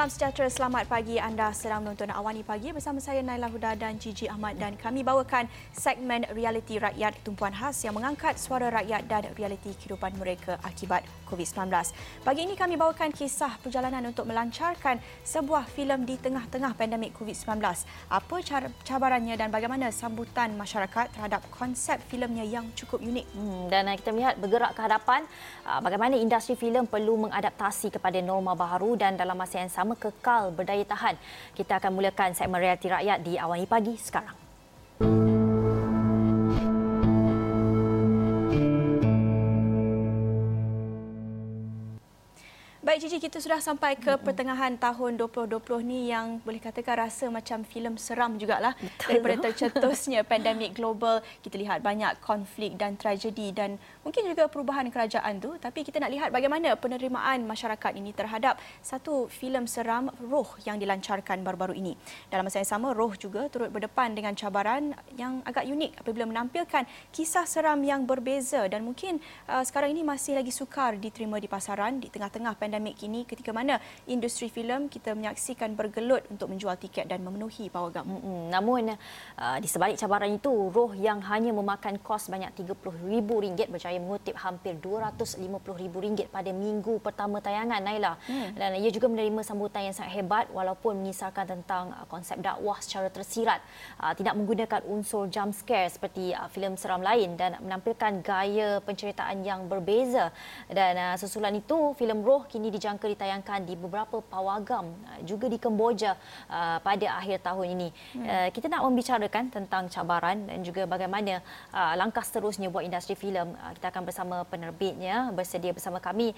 Salam sejahtera, selamat pagi anda sedang menonton Awani Pagi bersama saya Naila Huda dan Gigi Ahmad dan kami bawakan segmen Realiti Rakyat Tumpuan Khas yang mengangkat suara rakyat dan realiti kehidupan mereka akibat COVID-19. Pagi ini kami bawakan kisah perjalanan untuk melancarkan sebuah filem di tengah-tengah pandemik COVID-19. Apa cabarannya dan bagaimana sambutan masyarakat terhadap konsep filemnya yang cukup unik. Hmm, dan kita melihat bergerak ke hadapan ah, bagaimana industri filem perlu mengadaptasi kepada norma baharu dan dalam masa yang sama kekal berdaya tahan. Kita akan mulakan segmen realiti rakyat di awal pagi sekarang. Cici, kita sudah sampai ke pertengahan tahun 2020 ni yang boleh katakan rasa macam filem seram jugalah Betul. daripada tercetusnya pandemik global. Kita lihat banyak konflik dan tragedi dan mungkin juga perubahan kerajaan tu. Tapi kita nak lihat bagaimana penerimaan masyarakat ini terhadap satu filem seram Roh yang dilancarkan baru-baru ini. Dalam masa yang sama, Roh juga turut berdepan dengan cabaran yang agak unik apabila menampilkan kisah seram yang berbeza dan mungkin uh, sekarang ini masih lagi sukar diterima di pasaran di tengah-tengah pandemik pandemik kini ketika mana industri filem kita menyaksikan bergelut untuk menjual tiket dan memenuhi pawagam. Mm-hmm. Namun uh, di sebalik cabaran itu, Roh yang hanya memakan kos banyak RM30,000 berjaya mengutip hampir RM250,000 pada minggu pertama tayangan Naila. Mm. Dan ia juga menerima sambutan yang sangat hebat walaupun mengisarkan tentang uh, konsep dakwah secara tersirat. Uh, tidak menggunakan unsur jump scare seperti uh, filem seram lain dan menampilkan gaya penceritaan yang berbeza. Dan uh, susulan itu, filem Roh kini dijangka ditayangkan di beberapa pawagam uh, juga di Kemboja uh, pada akhir tahun ini. Hmm. Uh, kita nak membicarakan tentang cabaran dan juga bagaimana langkah seterusnya buat industri filem. Kita akan bersama penerbitnya bersedia bersama kami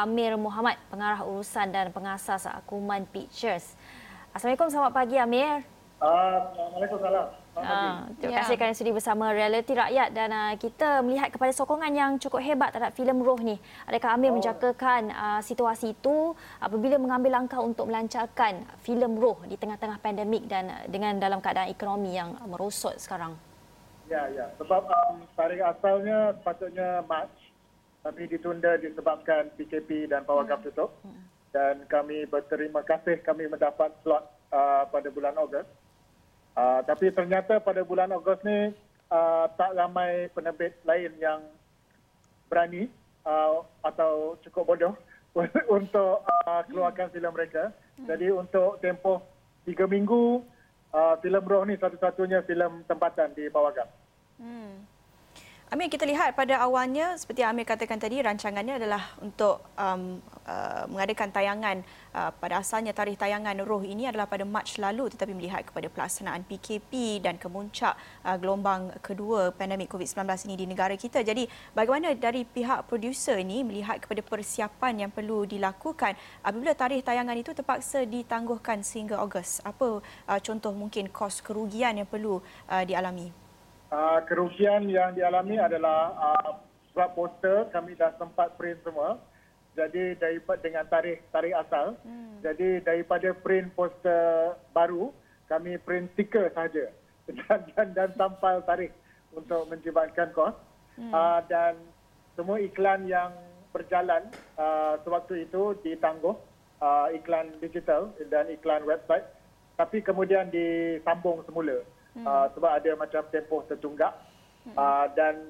Amir Muhammad, pengarah urusan dan pengasas Kuman Pictures. Assalamualaikum, selamat pagi Amir. Assalamualaikum, salam. Uh, terima kasih kerana sudi bersama Realiti Rakyat dan uh, kita melihat kepada sokongan yang cukup hebat terhadap filem Roh ni. Adakah Amir oh. menjagakan uh, situasi itu apabila mengambil langkah untuk melancarkan filem Roh di tengah-tengah pandemik dan uh, dengan dalam keadaan ekonomi yang merosot sekarang? Ya, ya. Sebab um, tarikh asalnya sepatutnya Mac tapi ditunda disebabkan PKP dan pawagam hmm. tutup. Hmm. Dan kami berterima kasih kami mendapat slot uh, pada bulan Ogos. Uh, tapi ternyata pada bulan Ogos ni uh, tak ramai penerbit lain yang berani uh, atau cukup bodoh untuk uh, keluarkan filem mereka. Jadi untuk tempoh tiga minggu, uh, filem Roh ni satu-satunya filem tempatan di Pawagam. Hmm. Amir, kita lihat pada awalnya seperti Amir katakan tadi rancangannya adalah untuk um, uh, mengadakan tayangan uh, pada asalnya tarikh tayangan Roh ini adalah pada Mac lalu tetapi melihat kepada pelaksanaan PKP dan kemuncak uh, gelombang kedua pandemik COVID-19 ini di negara kita. Jadi bagaimana dari pihak produser ini melihat kepada persiapan yang perlu dilakukan apabila tarikh tayangan itu terpaksa ditangguhkan sehingga Ogos? Apa uh, contoh mungkin kos kerugian yang perlu uh, dialami? Uh, kerugian yang dialami adalah uh, sebab poster kami dah sempat print semua. Jadi daripada dengan tarikh tarikh asal. Hmm. Jadi daripada print poster baru, kami print stiker saja dan, dan dan tampal tarikh untuk menjibatkan kos. Hmm. Uh, dan semua iklan yang berjalan uh, sewaktu itu ditangguh uh, iklan digital dan iklan website tapi kemudian disambung semula hmm. uh, sebab ada macam tempoh tertunggak hmm. uh, dan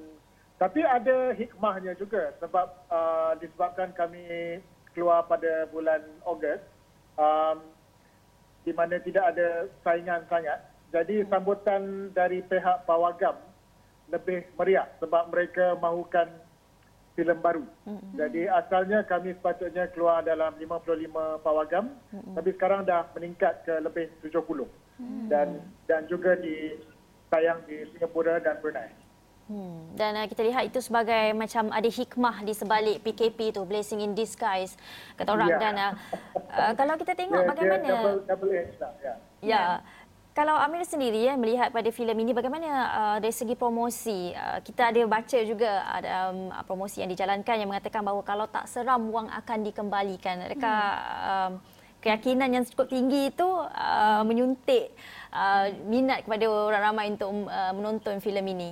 tapi ada hikmahnya juga sebab uh, disebabkan kami keluar pada bulan Ogos um, di mana tidak ada saingan sangat jadi hmm. sambutan dari pihak pawagam lebih meriah sebab mereka mahukan filem baru. Mm-hmm. Jadi asalnya kami sepatutnya keluar dalam 55 pawagam mm-hmm. tapi sekarang dah meningkat ke lebih 70 hmm. dan dan juga di tayang di Singapura dan Brunei. Hmm. Dan uh, kita lihat itu sebagai macam ada hikmah di sebalik PKP itu blessing in disguise kata orang yeah. dan uh, uh, kalau kita tengok yeah, bagaimana yeah, double, double edge lah, yeah. ya yeah. Kalau Amir sendiri ya melihat pada filem ini bagaimana uh, dari segi promosi uh, kita ada baca juga ada um, promosi yang dijalankan yang mengatakan bahawa kalau tak seram wang akan dikembalikan adakah hmm. um, keyakinan yang cukup tinggi itu uh, menyuntik uh, minat kepada orang ramai untuk uh, menonton filem ini.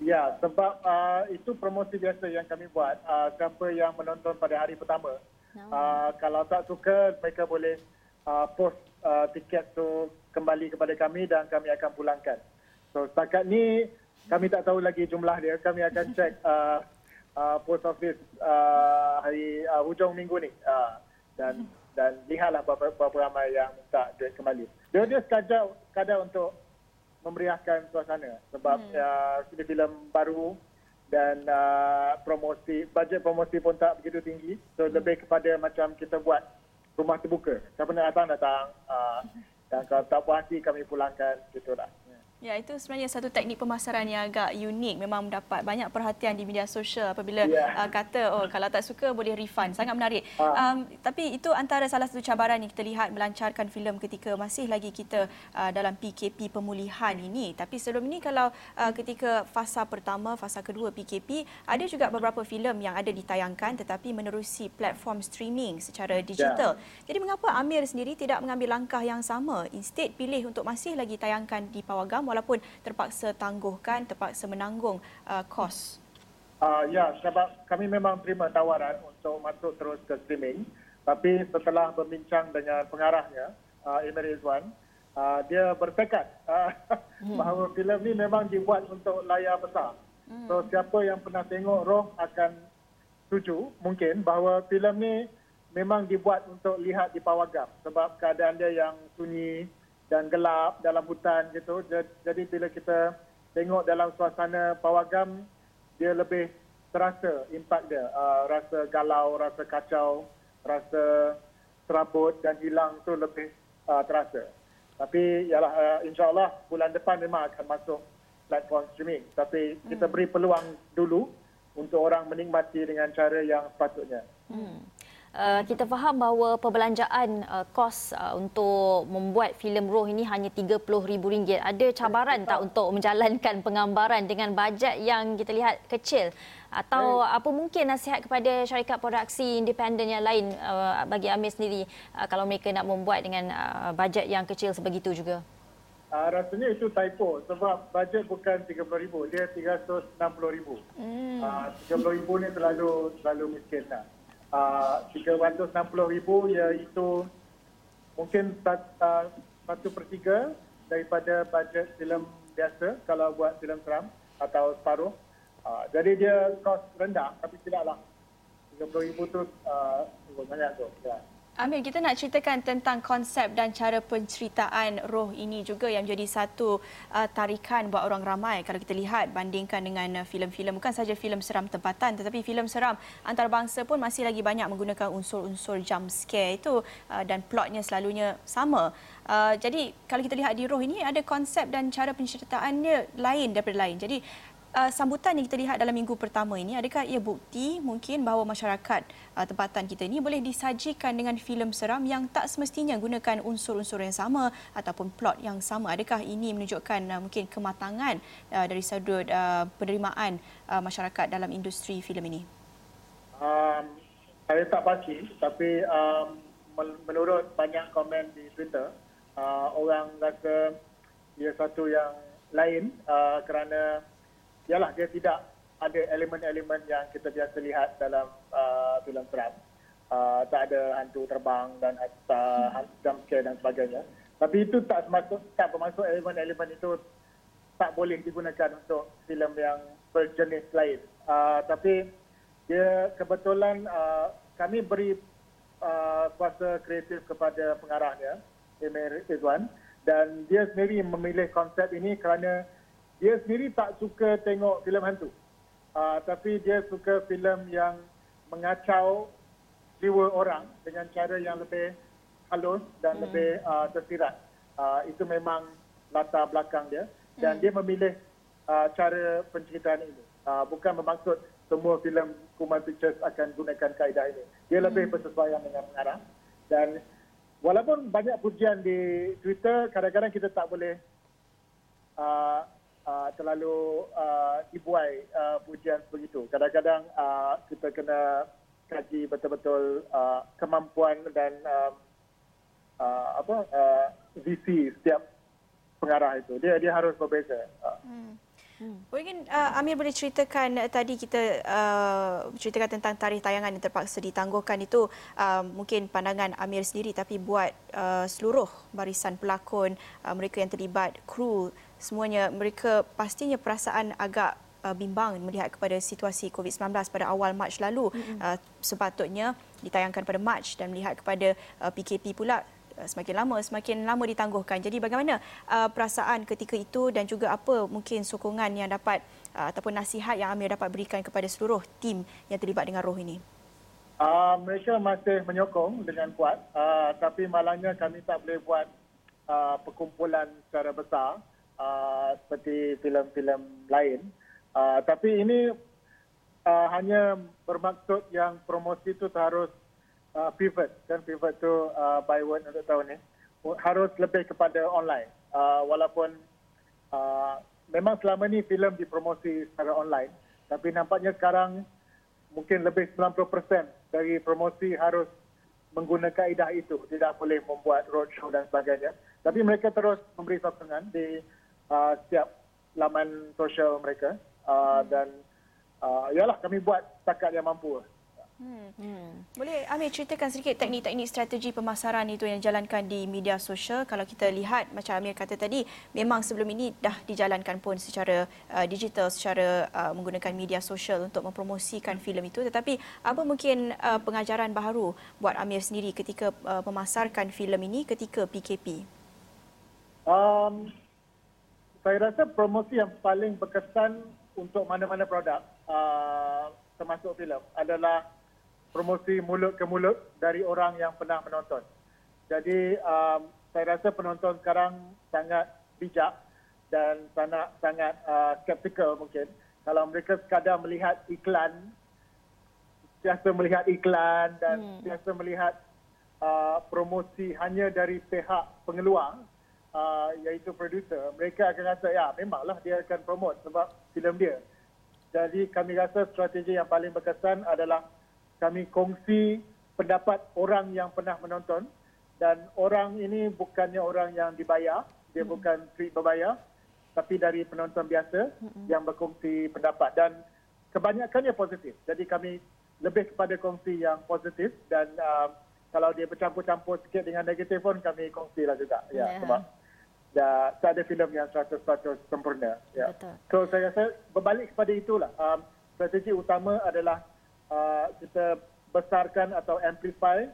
Ya, sebab uh, itu promosi biasa yang kami buat. Uh, siapa yang menonton pada hari pertama, No. Uh, kalau tak suka, mereka boleh uh, post uh, tiket tu kembali kepada kami dan kami akan pulangkan. So setakat ni kami tak tahu lagi jumlah dia. Kami akan cek uh, uh, post office uh, hari uh, hujung minggu ni uh, dan dan lihatlah berapa, berapa ramai yang minta duit kembali. Dia dia sekadar, sekadar untuk memeriahkan suasana. Sebab hmm. uh, filem baru dan uh, promosi bajet promosi pun tak begitu tinggi. So hmm. lebih kepada macam kita buat rumah terbuka. Siapa nak datang datang. Uh, dan kalau tak puas hati kami pulangkan. Gitulah Ya, itu sebenarnya satu teknik pemasaran yang agak unik. Memang mendapat banyak perhatian di media sosial apabila yeah. uh, kata, oh kalau tak suka boleh refund. Sangat menarik. Uh. Um, tapi itu antara salah satu cabaran yang kita lihat melancarkan filem ketika masih lagi kita uh, dalam PKP pemulihan ini. Tapi sebelum ini kalau uh, ketika fasa pertama, fasa kedua PKP, ada juga beberapa filem yang ada ditayangkan tetapi menerusi platform streaming secara digital. Yeah. Jadi mengapa Amir sendiri tidak mengambil langkah yang sama? Instead pilih untuk masih lagi tayangkan di Pawagam walaupun terpaksa tangguhkan, terpaksa menanggung uh, kos? Uh, ya, sebab kami memang terima tawaran untuk masuk terus ke streaming. Tapi setelah berbincang dengan pengarahnya, uh, Emir Izwan, uh, dia bertekad uh, hmm. bahawa filem ini memang dibuat untuk layar besar. Hmm. So siapa yang pernah tengok Roh akan setuju mungkin bahawa filem ini memang dibuat untuk lihat di Pawagam sebab keadaan dia yang sunyi, dan gelap dalam hutan gitu. Jadi bila kita tengok dalam suasana pawagam, dia lebih terasa impak dia. Uh, rasa galau, rasa kacau, rasa serabut dan hilang tu lebih uh, terasa. Tapi yalah, uh, insyaAllah bulan depan memang akan masuk platform streaming. Tapi kita hmm. beri peluang dulu untuk orang menikmati dengan cara yang sepatutnya. Hmm. Uh, kita faham bahawa perbelanjaan uh, kos uh, untuk membuat filem Roh ini hanya RM30,000. Ada cabaran tak untuk menjalankan penggambaran dengan bajet yang kita lihat kecil? Atau apa mungkin nasihat kepada syarikat produksi independen yang lain uh, bagi Amir sendiri uh, kalau mereka nak membuat dengan uh, bajet yang kecil sebegitu juga? Uh, rasanya itu typo sebab bajet bukan RM30,000, dia RM360,000. Hmm. Uh, RM30,000 ni terlalu terlalu miskin lah. Ah, RM360,000 iaitu mungkin uh, satu per tiga daripada bajet filem biasa kalau buat filem seram atau separuh. Uh, jadi dia kos rendah tapi tidaklah. RM30,000 tu uh, banyak tu. Ya. Amir, kita nak ceritakan tentang konsep dan cara penceritaan roh ini juga yang menjadi satu uh, tarikan buat orang ramai. Kalau kita lihat bandingkan dengan uh, filem-filem, bukan saja filem seram tempatan tetapi filem seram antarabangsa pun masih lagi banyak menggunakan unsur-unsur jump scare itu uh, dan plotnya selalunya sama. Uh, jadi kalau kita lihat di roh ini ada konsep dan cara penceritaannya lain daripada lain. Jadi uh, sambutan yang kita lihat dalam minggu pertama ini adakah ia bukti mungkin bahawa masyarakat uh, tempatan kita ini boleh disajikan dengan filem seram yang tak semestinya gunakan unsur-unsur yang sama ataupun plot yang sama? Adakah ini menunjukkan uh, mungkin kematangan uh, dari sudut uh, penerimaan uh, masyarakat dalam industri filem ini? Um, saya tak pasti tapi um, menurut banyak komen di Twitter uh, orang rasa ia satu yang lain uh, kerana ialah dia tidak ada elemen-elemen yang kita biasa lihat dalam uh, filem seram. Uh, tak ada hantu terbang dan uh, jump scare dan sebagainya. Tapi itu tak termasuk, tak bermaksud elemen-elemen itu tak boleh digunakan untuk filem yang berjenis lain. Uh, tapi dia kebetulan uh, kami beri uh, kuasa kreatif kepada pengarahnya, Emir Izwan, dan dia sendiri memilih konsep ini kerana dia sendiri tak suka tengok filem hantu. Uh, tapi dia suka filem yang mengacau jiwa orang dengan cara yang lebih halus dan hmm. lebih uh, tersirat. Uh, itu memang latar belakang dia. Dan hmm. dia memilih uh, cara penceritaan ini. Uh, bukan bermaksud semua filem Kuman Pictures akan gunakan kaedah ini. Dia lebih hmm. bersesuaian dengan pengarah. Dan walaupun banyak pujian di Twitter, kadang-kadang kita tak boleh uh, uh, terlalu uh, dibuai uh, pujian begitu. Kadang-kadang uh, kita kena kaji betul-betul uh, kemampuan dan uh, uh, apa uh, visi setiap pengarah itu. Dia dia harus berbeza. Uh. Hmm. Hmm. Mungkin uh, Amir boleh ceritakan uh, tadi kita uh, ceritakan tentang tarikh tayangan yang terpaksa ditangguhkan itu uh, mungkin pandangan Amir sendiri tapi buat uh, seluruh barisan pelakon uh, mereka yang terlibat kru semuanya mereka pastinya perasaan agak uh, bimbang melihat kepada situasi COVID-19 pada awal Mac lalu mm-hmm. uh, sepatutnya ditayangkan pada Mac dan melihat kepada uh, PKP pula Uh, semakin lama semakin lama ditangguhkan. Jadi bagaimana uh, perasaan ketika itu dan juga apa mungkin sokongan yang dapat uh, ataupun nasihat yang Amir dapat berikan kepada seluruh tim yang terlibat dengan roh ini? Uh, mereka masih menyokong dengan kuat uh, tapi malangnya kami tak boleh buat uh, perkumpulan secara besar uh, seperti filem-filem lain. Uh, tapi ini uh, hanya bermaksud yang promosi itu harus uh, pivot. Dan pivot tu uh, by word untuk tahun ni harus lebih kepada online. Uh, walaupun uh, memang selama ni filem dipromosi secara online tapi nampaknya sekarang mungkin lebih 90% dari promosi harus menggunakan kaedah itu. Tidak boleh membuat roadshow dan sebagainya. Tapi mereka terus memberi sokongan di uh, setiap laman sosial mereka uh, dan uh, yalah kami buat setakat yang mampu Hmm. Hmm. Boleh Amir ceritakan sedikit teknik-teknik strategi pemasaran itu yang dijalankan di media sosial. Kalau kita lihat macam Amir kata tadi, memang sebelum ini dah dijalankan pun secara uh, digital, secara uh, menggunakan media sosial untuk mempromosikan filem itu. Tetapi apa mungkin uh, pengajaran baru buat Amir sendiri ketika uh, memasarkan filem ini ketika PKP? Um, saya rasa promosi yang paling berkesan untuk mana-mana produk uh, termasuk filem adalah promosi mulut ke mulut dari orang yang pernah menonton. Jadi um, saya rasa penonton sekarang sangat bijak dan sangat sangat uh, skeptikal mungkin kalau mereka sekadar melihat iklan biasa melihat iklan dan hmm. biasa melihat uh, promosi hanya dari pihak pengeluar uh, iaitu producer mereka akan rasa ya memanglah dia akan promote sebab filem dia jadi kami rasa strategi yang paling berkesan adalah kami kongsi pendapat orang yang pernah menonton dan orang ini bukannya orang yang dibayar, dia hmm. bukan free berbayar tapi dari penonton biasa hmm. yang berkongsi pendapat dan kebanyakannya positif. Jadi kami lebih kepada kongsi yang positif dan uh, kalau dia bercampur-campur sikit dengan negatif pun kami kongsilah juga. Ya, yeah. sebab dah tak ada filem yang 100% sempurna. Ya. Betul. So saya rasa berbalik kepada itulah. Um, strategi utama adalah uh, kita besarkan atau amplify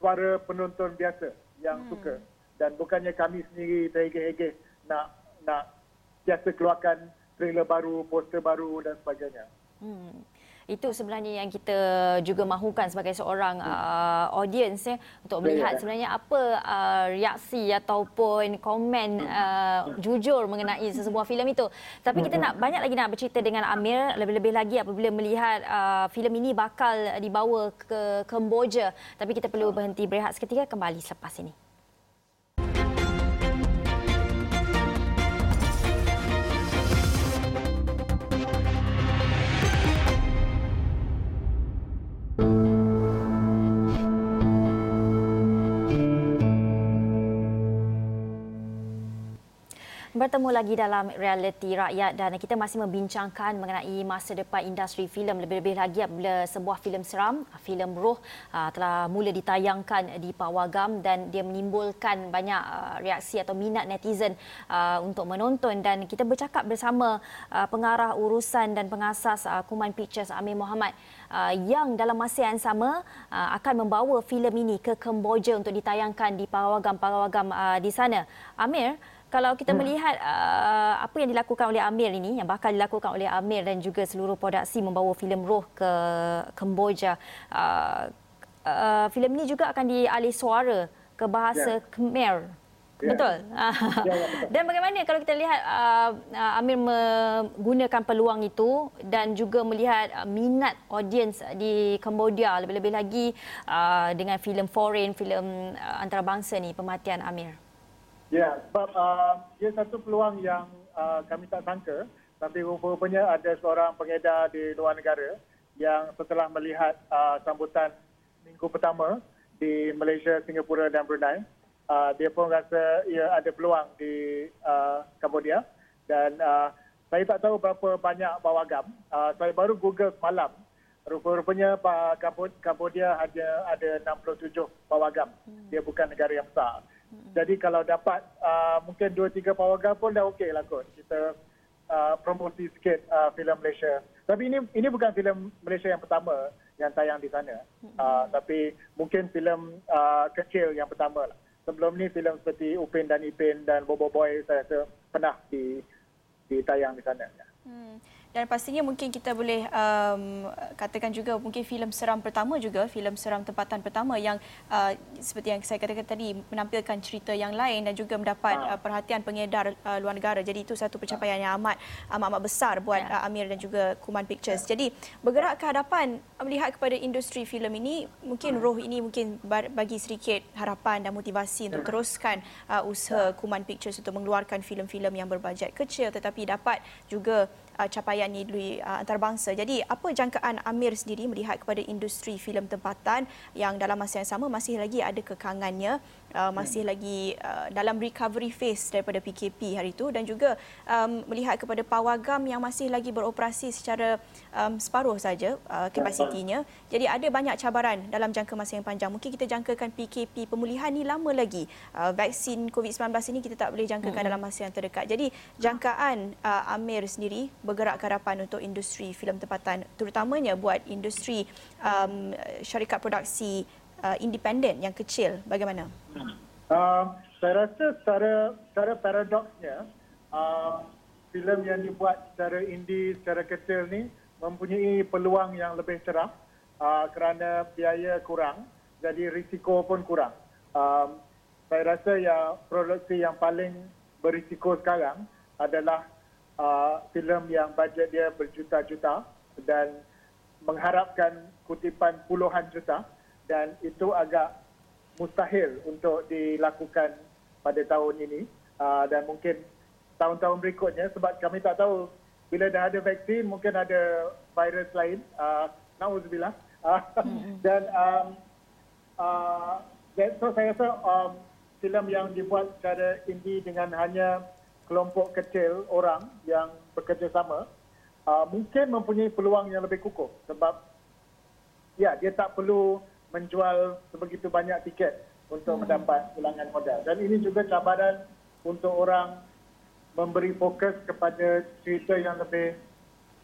suara penonton biasa yang hmm. suka dan bukannya kami sendiri terhegeh-hegeh nak nak biasa keluarkan trailer baru, poster baru dan sebagainya. Hmm itu sebenarnya yang kita juga mahukan sebagai seorang hmm. uh, audience ya untuk melihat sebenarnya apa uh, reaksi ataupun komen hmm. uh, jujur mengenai sesebuah filem itu. Tapi kita hmm. nak banyak lagi nak bercerita dengan Amir lebih-lebih lagi apabila melihat uh, filem ini bakal dibawa ke Kemboja. Tapi kita perlu berhenti berehat seketika kembali selepas ini. Bertemu lagi dalam realiti rakyat dan kita masih membincangkan mengenai masa depan industri filem. Lebih-lebih lagi apabila sebuah filem seram, filem roh uh, telah mula ditayangkan di Pawagam dan dia menimbulkan banyak uh, reaksi atau minat netizen uh, untuk menonton. Dan kita bercakap bersama pengarah urusan dan pengasas Kuman Pictures Amir Muhammad yang dalam masa yang sama akan membawa filem ini ke Kemboja untuk ditayangkan di Pawagam-Pawagam di sana. Amir, kalau kita hmm. melihat uh, apa yang dilakukan oleh Amir ini yang bakal dilakukan oleh Amir dan juga seluruh produksi membawa filem Roh ke Kemboja uh, uh, filem ini juga akan dialih suara ke bahasa yeah. Khmer Yeah. Betul. Yeah, yeah, betul. Dan bagaimana kalau kita lihat uh, uh, Amir menggunakan peluang itu dan juga melihat uh, minat audiens di Cambodia lebih-lebih lagi uh, dengan filem foreign, filem uh, antarabangsa ni pematian Amir. Ya, sebab uh, dia satu peluang yang uh, kami tak sangka. Tapi rupanya ada seorang pengedar di luar negara yang setelah melihat uh, sambutan minggu pertama di Malaysia, Singapura dan Brunei, uh, dia pun rasa ia ada peluang di uh, Cambodia. Dan uh, saya tak tahu berapa banyak pawagam. Uh, saya baru Google semalam. Rupa-rupanya Cambodia hanya ada 67 pawagam. Hmm. Dia bukan negara yang besar. Jadi kalau dapat uh, mungkin 2-3 pawagam pun dah okey lah kot. Kita uh, promosi sikit uh, filem Malaysia. Tapi ini ini bukan filem Malaysia yang pertama yang tayang di sana. Uh, tapi mungkin filem uh, kecil yang pertama lah. Sebelum ni filem seperti Upin dan Ipin dan Bobo Boy saya rasa pernah di ditayang di sana. Hmm. Dan pastinya mungkin kita boleh um, katakan juga mungkin filem seram pertama juga, filem seram tempatan pertama yang uh, seperti yang saya katakan tadi menampilkan cerita yang lain dan juga mendapat uh, perhatian pengedar uh, luar negara. Jadi itu satu pencapaian yang amat amat, amat besar buat ya. uh, Amir dan juga Kuman Pictures. Ya. Jadi bergerak ke hadapan melihat kepada industri filem ini, mungkin roh ini mungkin bagi sedikit harapan dan motivasi untuk ya. teruskan uh, usaha Kuman Pictures untuk mengeluarkan filem-filem yang berbajet kecil tetapi dapat juga uh, capaian ini uh, antarabangsa. Jadi apa jangkaan Amir sendiri melihat kepada industri filem tempatan yang dalam masa yang sama masih lagi ada kekangannya uh, masih hmm. lagi uh, dalam recovery phase daripada PKP hari itu dan juga um, melihat kepada pawagam yang masih lagi beroperasi secara um, separuh saja uh, kapasitinya. Jadi ada banyak cabaran dalam jangka masa yang panjang. Mungkin kita jangkakan PKP pemulihan ni lama lagi. Uh, vaksin COVID-19 ini kita tak boleh jangkakan hmm. dalam masa yang terdekat. Jadi jangkaan uh, Amir sendiri bergerak ke hadapan untuk industri filem tempatan terutamanya buat industri um, syarikat produksi uh, independen yang kecil bagaimana? Uh, saya rasa secara secara paradoksnya uh, filem yang dibuat secara indie secara kecil ni mempunyai peluang yang lebih cerah uh, kerana biaya kurang jadi risiko pun kurang. Um, saya rasa yang produksi yang paling berisiko sekarang adalah uh, filem yang bajet dia berjuta-juta dan mengharapkan kutipan puluhan juta dan itu agak mustahil untuk dilakukan pada tahun ini. Uh, dan mungkin tahun-tahun berikutnya sebab kami tak tahu bila dah ada vaksin mungkin ada virus lain. Uh, nauzubillah. Uh, dan um, uh, so saya rasa um, filem yang dibuat secara indie dengan hanya kelompok kecil orang yang bekerjasama uh, mungkin mempunyai peluang yang lebih kukuh. Sebab ya dia tak perlu menjual sebegitu banyak tiket untuk hmm. mendapat ulangan modal. Dan ini juga cabaran untuk orang memberi fokus kepada cerita yang lebih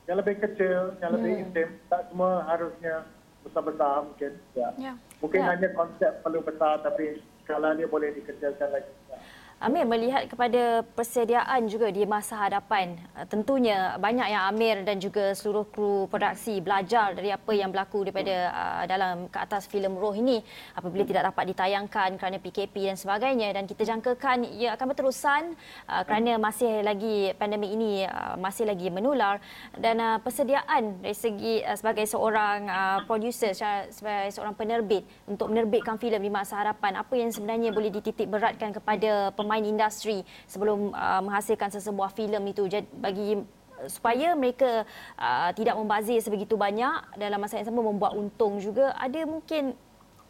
yang lebih kecil, yang lebih hmm. intim. Tak semua harusnya besar-besar mungkin. Ya. Yeah. Mungkin yeah. hanya konsep perlu besar tapi skala dia boleh dikecilkan lagi. Ya. Amir melihat kepada persediaan juga di masa hadapan. Eh, tentunya banyak yang Amir dan juga seluruh kru produksi belajar dari apa yang berlaku daripada uh, dalam ke atas filem Roh ini apabila tidak dapat ditayangkan kerana PKP dan sebagainya dan kita jangkakan ia akan berterusan uh, kerana masih lagi pandemik ini uh, masih lagi menular dan uh, persediaan dari segi uh, sebagai seorang uh, producer sebagai seorang penerbit untuk menerbitkan filem di masa hadapan apa yang sebenarnya boleh dititik beratkan kepada pemain industri sebelum uh, menghasilkan sesebuah filem itu. Jadi bagi supaya mereka uh, tidak membazir sebegitu banyak dalam masa yang sama membuat untung juga ada mungkin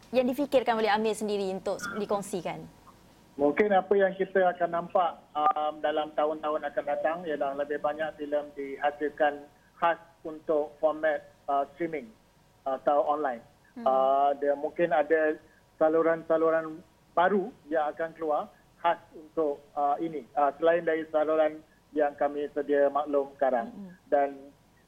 yang difikirkan oleh Amir sendiri untuk dikongsikan? Mungkin apa yang kita akan nampak um, dalam tahun-tahun akan datang ialah lebih banyak filem dihasilkan khas untuk format uh, streaming atau online. Hmm. uh, dia mungkin ada saluran-saluran baru yang akan keluar khas untuk uh, ini uh, selain dari saluran yang kami sedia maklum sekarang mm-hmm. dan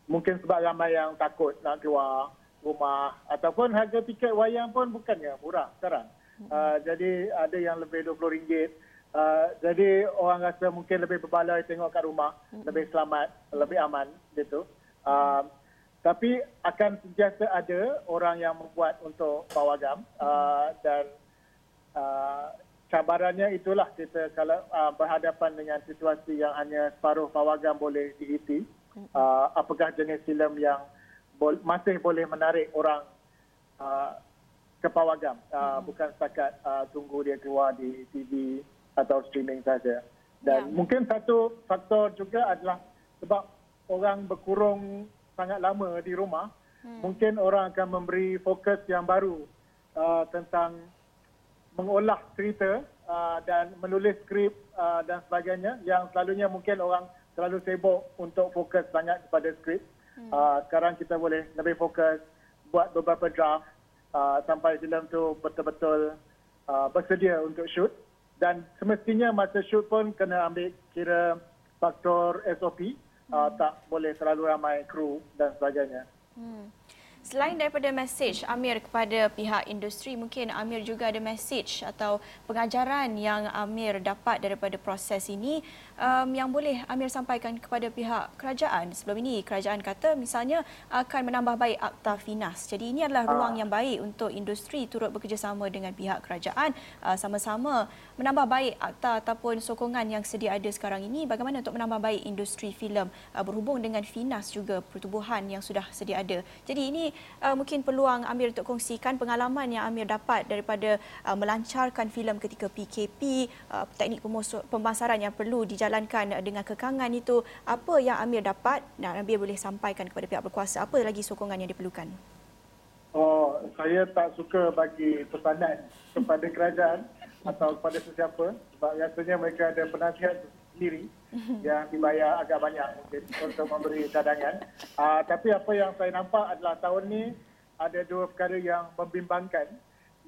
mungkin sebab ramai yang takut nak keluar rumah ataupun harga tiket wayang pun bukannya murah sekarang mm-hmm. uh, jadi ada yang lebih RM20 uh, jadi orang rasa mungkin lebih berbaloi tengok kat rumah mm-hmm. lebih selamat lebih aman gitu uh, tapi akan sentiasa ada orang yang membuat untuk pawagam uh, dan uh, cabarannya itulah kita kalau uh, berhadapan dengan situasi yang hanya separuh pawagam boleh diisi. Uh, apakah jenis filem yang bo- masih boleh menarik orang uh, ke pawagam. Uh, hmm. Bukan setakat uh, tunggu dia keluar di TV atau streaming saja. Dan ya. mungkin satu faktor juga adalah sebab orang berkurung sangat lama di rumah. Hmm. Mungkin orang akan memberi fokus yang baru uh, tentang mengolah cerita uh, dan menulis skrip uh, dan sebagainya yang selalunya mungkin orang terlalu sibuk untuk fokus sangat kepada skrip. Hmm. Uh, sekarang kita boleh lebih fokus buat beberapa draft uh, sampai filem tu betul-betul uh, bersedia untuk shoot. Dan semestinya masa shoot pun kena ambil kira faktor SOP. Uh, hmm. Tak boleh terlalu ramai kru dan sebagainya. Hmm. Selain daripada message Amir kepada pihak industri, mungkin Amir juga ada message atau pengajaran yang Amir dapat daripada proses ini um, yang boleh Amir sampaikan kepada pihak kerajaan. Sebelum ini kerajaan kata misalnya akan menambah baik Akta Finas. Jadi ini adalah ruang yang baik untuk industri turut bekerjasama dengan pihak kerajaan uh, sama-sama menambah baik akta ataupun sokongan yang sedia ada sekarang ini. Bagaimana untuk menambah baik industri filem uh, berhubung dengan Finas juga pertubuhan yang sudah sedia ada. Jadi ini uh, mungkin peluang Amir untuk kongsikan pengalaman yang Amir dapat daripada uh, melancarkan filem ketika PKP, uh, teknik pemasaran yang perlu dijalankan dengan kekangan itu. Apa yang Amir dapat dan Amir boleh sampaikan kepada pihak berkuasa? Apa lagi sokongan yang diperlukan? Oh, saya tak suka bagi pesanan kepada kerajaan atau kepada sesiapa sebab biasanya mereka ada penasihat sendiri yang dibayar agak banyak mungkin untuk memberi cadangan. Uh, tapi apa yang saya nampak adalah tahun ini ada dua perkara yang membimbangkan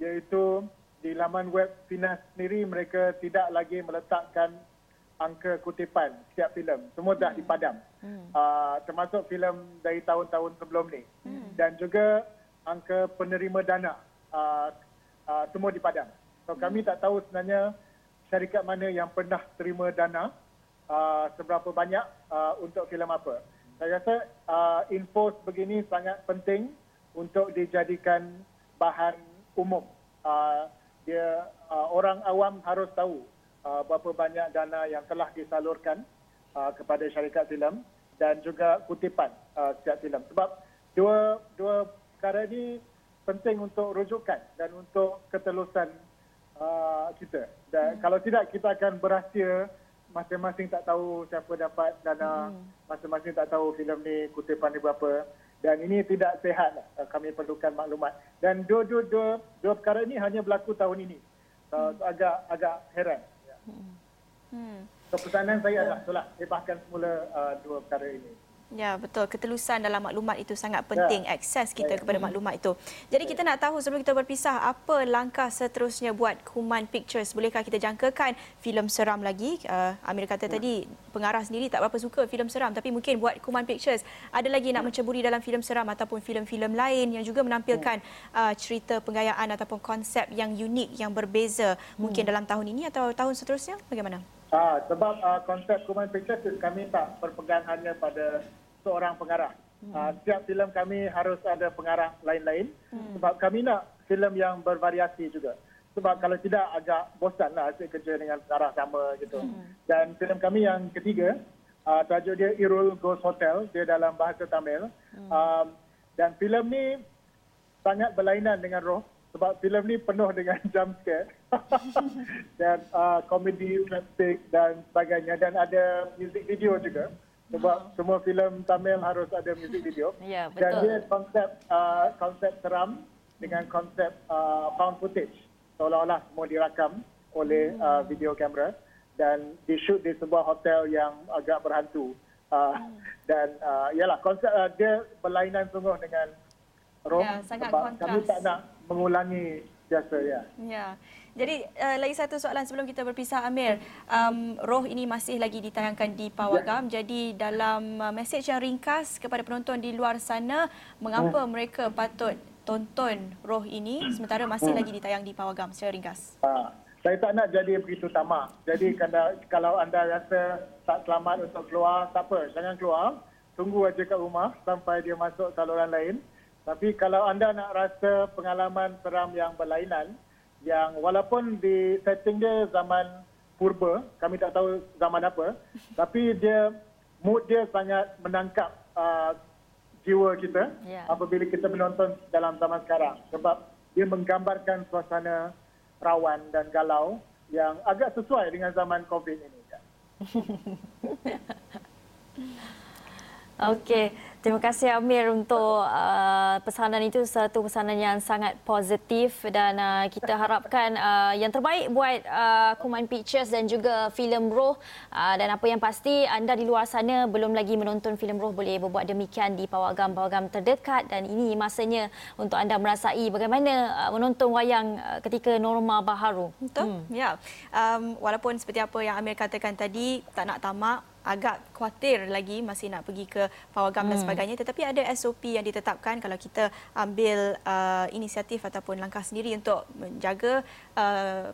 iaitu di laman web Finas sendiri mereka tidak lagi meletakkan angka kutipan setiap filem. Semua dah hmm. dipadam. Uh, termasuk filem dari tahun-tahun sebelum ni. Hmm. Dan juga angka penerima dana uh, uh, semua dipadam. So kami tak tahu sebenarnya syarikat mana yang pernah terima dana uh, seberapa banyak uh, untuk filem apa. Saya rasa uh, info begini sangat penting untuk dijadikan bahan umum. Uh, dia uh, orang awam harus tahu uh, berapa banyak dana yang telah disalurkan uh, kepada syarikat filem dan juga kutipan uh, setiap filem. Sebab dua dua perkara ini penting untuk rujukan dan untuk ketelusan uh, kita. Dan hmm. kalau tidak kita akan berahsia masing-masing tak tahu siapa dapat dana, hmm. masing-masing tak tahu filem ni kutipan ni berapa. Dan ini tidak sehat. Uh, kami perlukan maklumat. Dan dua-dua dua, dua perkara ini hanya berlaku tahun ini. Uh, hmm. Agak agak heran. Hmm. Hmm. So, pesanan saya adalah itulah hebahkan semula uh, dua perkara ini. Ya, betul. Ketelusan dalam maklumat itu sangat penting. Ya. Akses kita ya. kepada maklumat itu. Jadi ya. kita nak tahu sebelum kita berpisah, apa langkah seterusnya buat Kuman Pictures? Bolehkah kita jangkakan filem seram lagi? Uh, Amir kata ya. tadi, pengarah sendiri tak berapa suka filem seram. Tapi mungkin buat Kuman Pictures, ada lagi nak ya. menceburi dalam filem seram ataupun filem-filem lain yang juga menampilkan ya. uh, cerita penggayaan ataupun konsep yang unik, yang berbeza. Mungkin hmm. dalam tahun ini atau tahun seterusnya? Bagaimana? Ah, sebab uh, konsep Kuman Pictures kami tak berpegang hanya pada seorang pengarah. Hmm. Uh, setiap filem kami harus ada pengarah lain-lain hmm. sebab kami nak filem yang bervariasi juga. Sebab kalau tidak agak bosan lah asyik kerja dengan pengarah sama gitu. Hmm. Dan filem kami yang ketiga, uh, tajuk dia Irul Ghost Hotel, dia dalam bahasa Tamil. Hmm. Um, dan filem ni sangat berlainan dengan roh sebab filem ni penuh dengan jump scare dan uh, komedi slapstick dan sebagainya dan ada music video juga sebab oh. semua filem Tamil harus ada music video ya, betul. dan dia konsep uh, konsep seram dengan konsep uh, found footage seolah-olah semua dirakam oleh hmm. uh, video kamera dan di shoot di sebuah hotel yang agak berhantu uh, hmm. dan uh, yalah konsep uh, dia berlainan sungguh dengan roh ya, sangat sebab kontras. kami tak nak mengulangi biasa ya. Ya. Jadi uh, lagi satu soalan sebelum kita berpisah Amir. Um, roh ini masih lagi ditayangkan di Pawagam. Ya. Jadi dalam uh, mesej yang ringkas kepada penonton di luar sana, mengapa hmm. mereka patut tonton roh ini sementara masih hmm. lagi ditayang di Pawagam secara ringkas? Ha. Saya tak nak jadi begitu tamak. Jadi kalau anda rasa tak selamat untuk keluar, tak apa. Jangan keluar. Tunggu aja kat rumah sampai dia masuk saluran lain. Tapi kalau anda nak rasa pengalaman seram yang berlainan, yang walaupun di setting dia zaman purba, kami tak tahu zaman apa, tapi dia mood dia sangat menangkap uh, jiwa kita yeah. apabila kita menonton dalam zaman sekarang. Sebab dia menggambarkan suasana rawan dan galau yang agak sesuai dengan zaman COVID ini. Okey, terima kasih Amir untuk uh, pesanan itu satu pesanan yang sangat positif dan uh, kita harapkan uh, yang terbaik buat uh, Kuman Pictures dan juga filem Roh uh, dan apa yang pasti anda di luar sana belum lagi menonton filem Roh boleh berbuat demikian di pawagam-pawagam terdekat dan ini masanya untuk anda merasai bagaimana uh, menonton wayang uh, ketika norma baharu. Betul. Hmm. Ya. Um, walaupun seperti apa yang Amir katakan tadi tak nak tamak agak khawatir lagi masih nak pergi ke pawagam hmm. dan sebagainya tetapi ada SOP yang ditetapkan kalau kita ambil uh, inisiatif ataupun langkah sendiri untuk menjaga uh,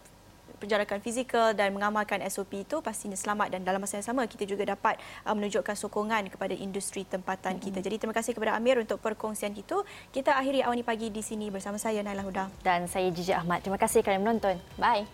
penjarakan fizikal dan mengamalkan SOP itu pastinya selamat dan dalam masa yang sama kita juga dapat uh, menunjukkan sokongan kepada industri tempatan hmm. kita. Jadi terima kasih kepada Amir untuk perkongsian itu. Kita akhiri awal ini pagi di sini bersama saya Naila Huda dan saya Jiji Ahmad. Terima kasih kerana menonton. Bye.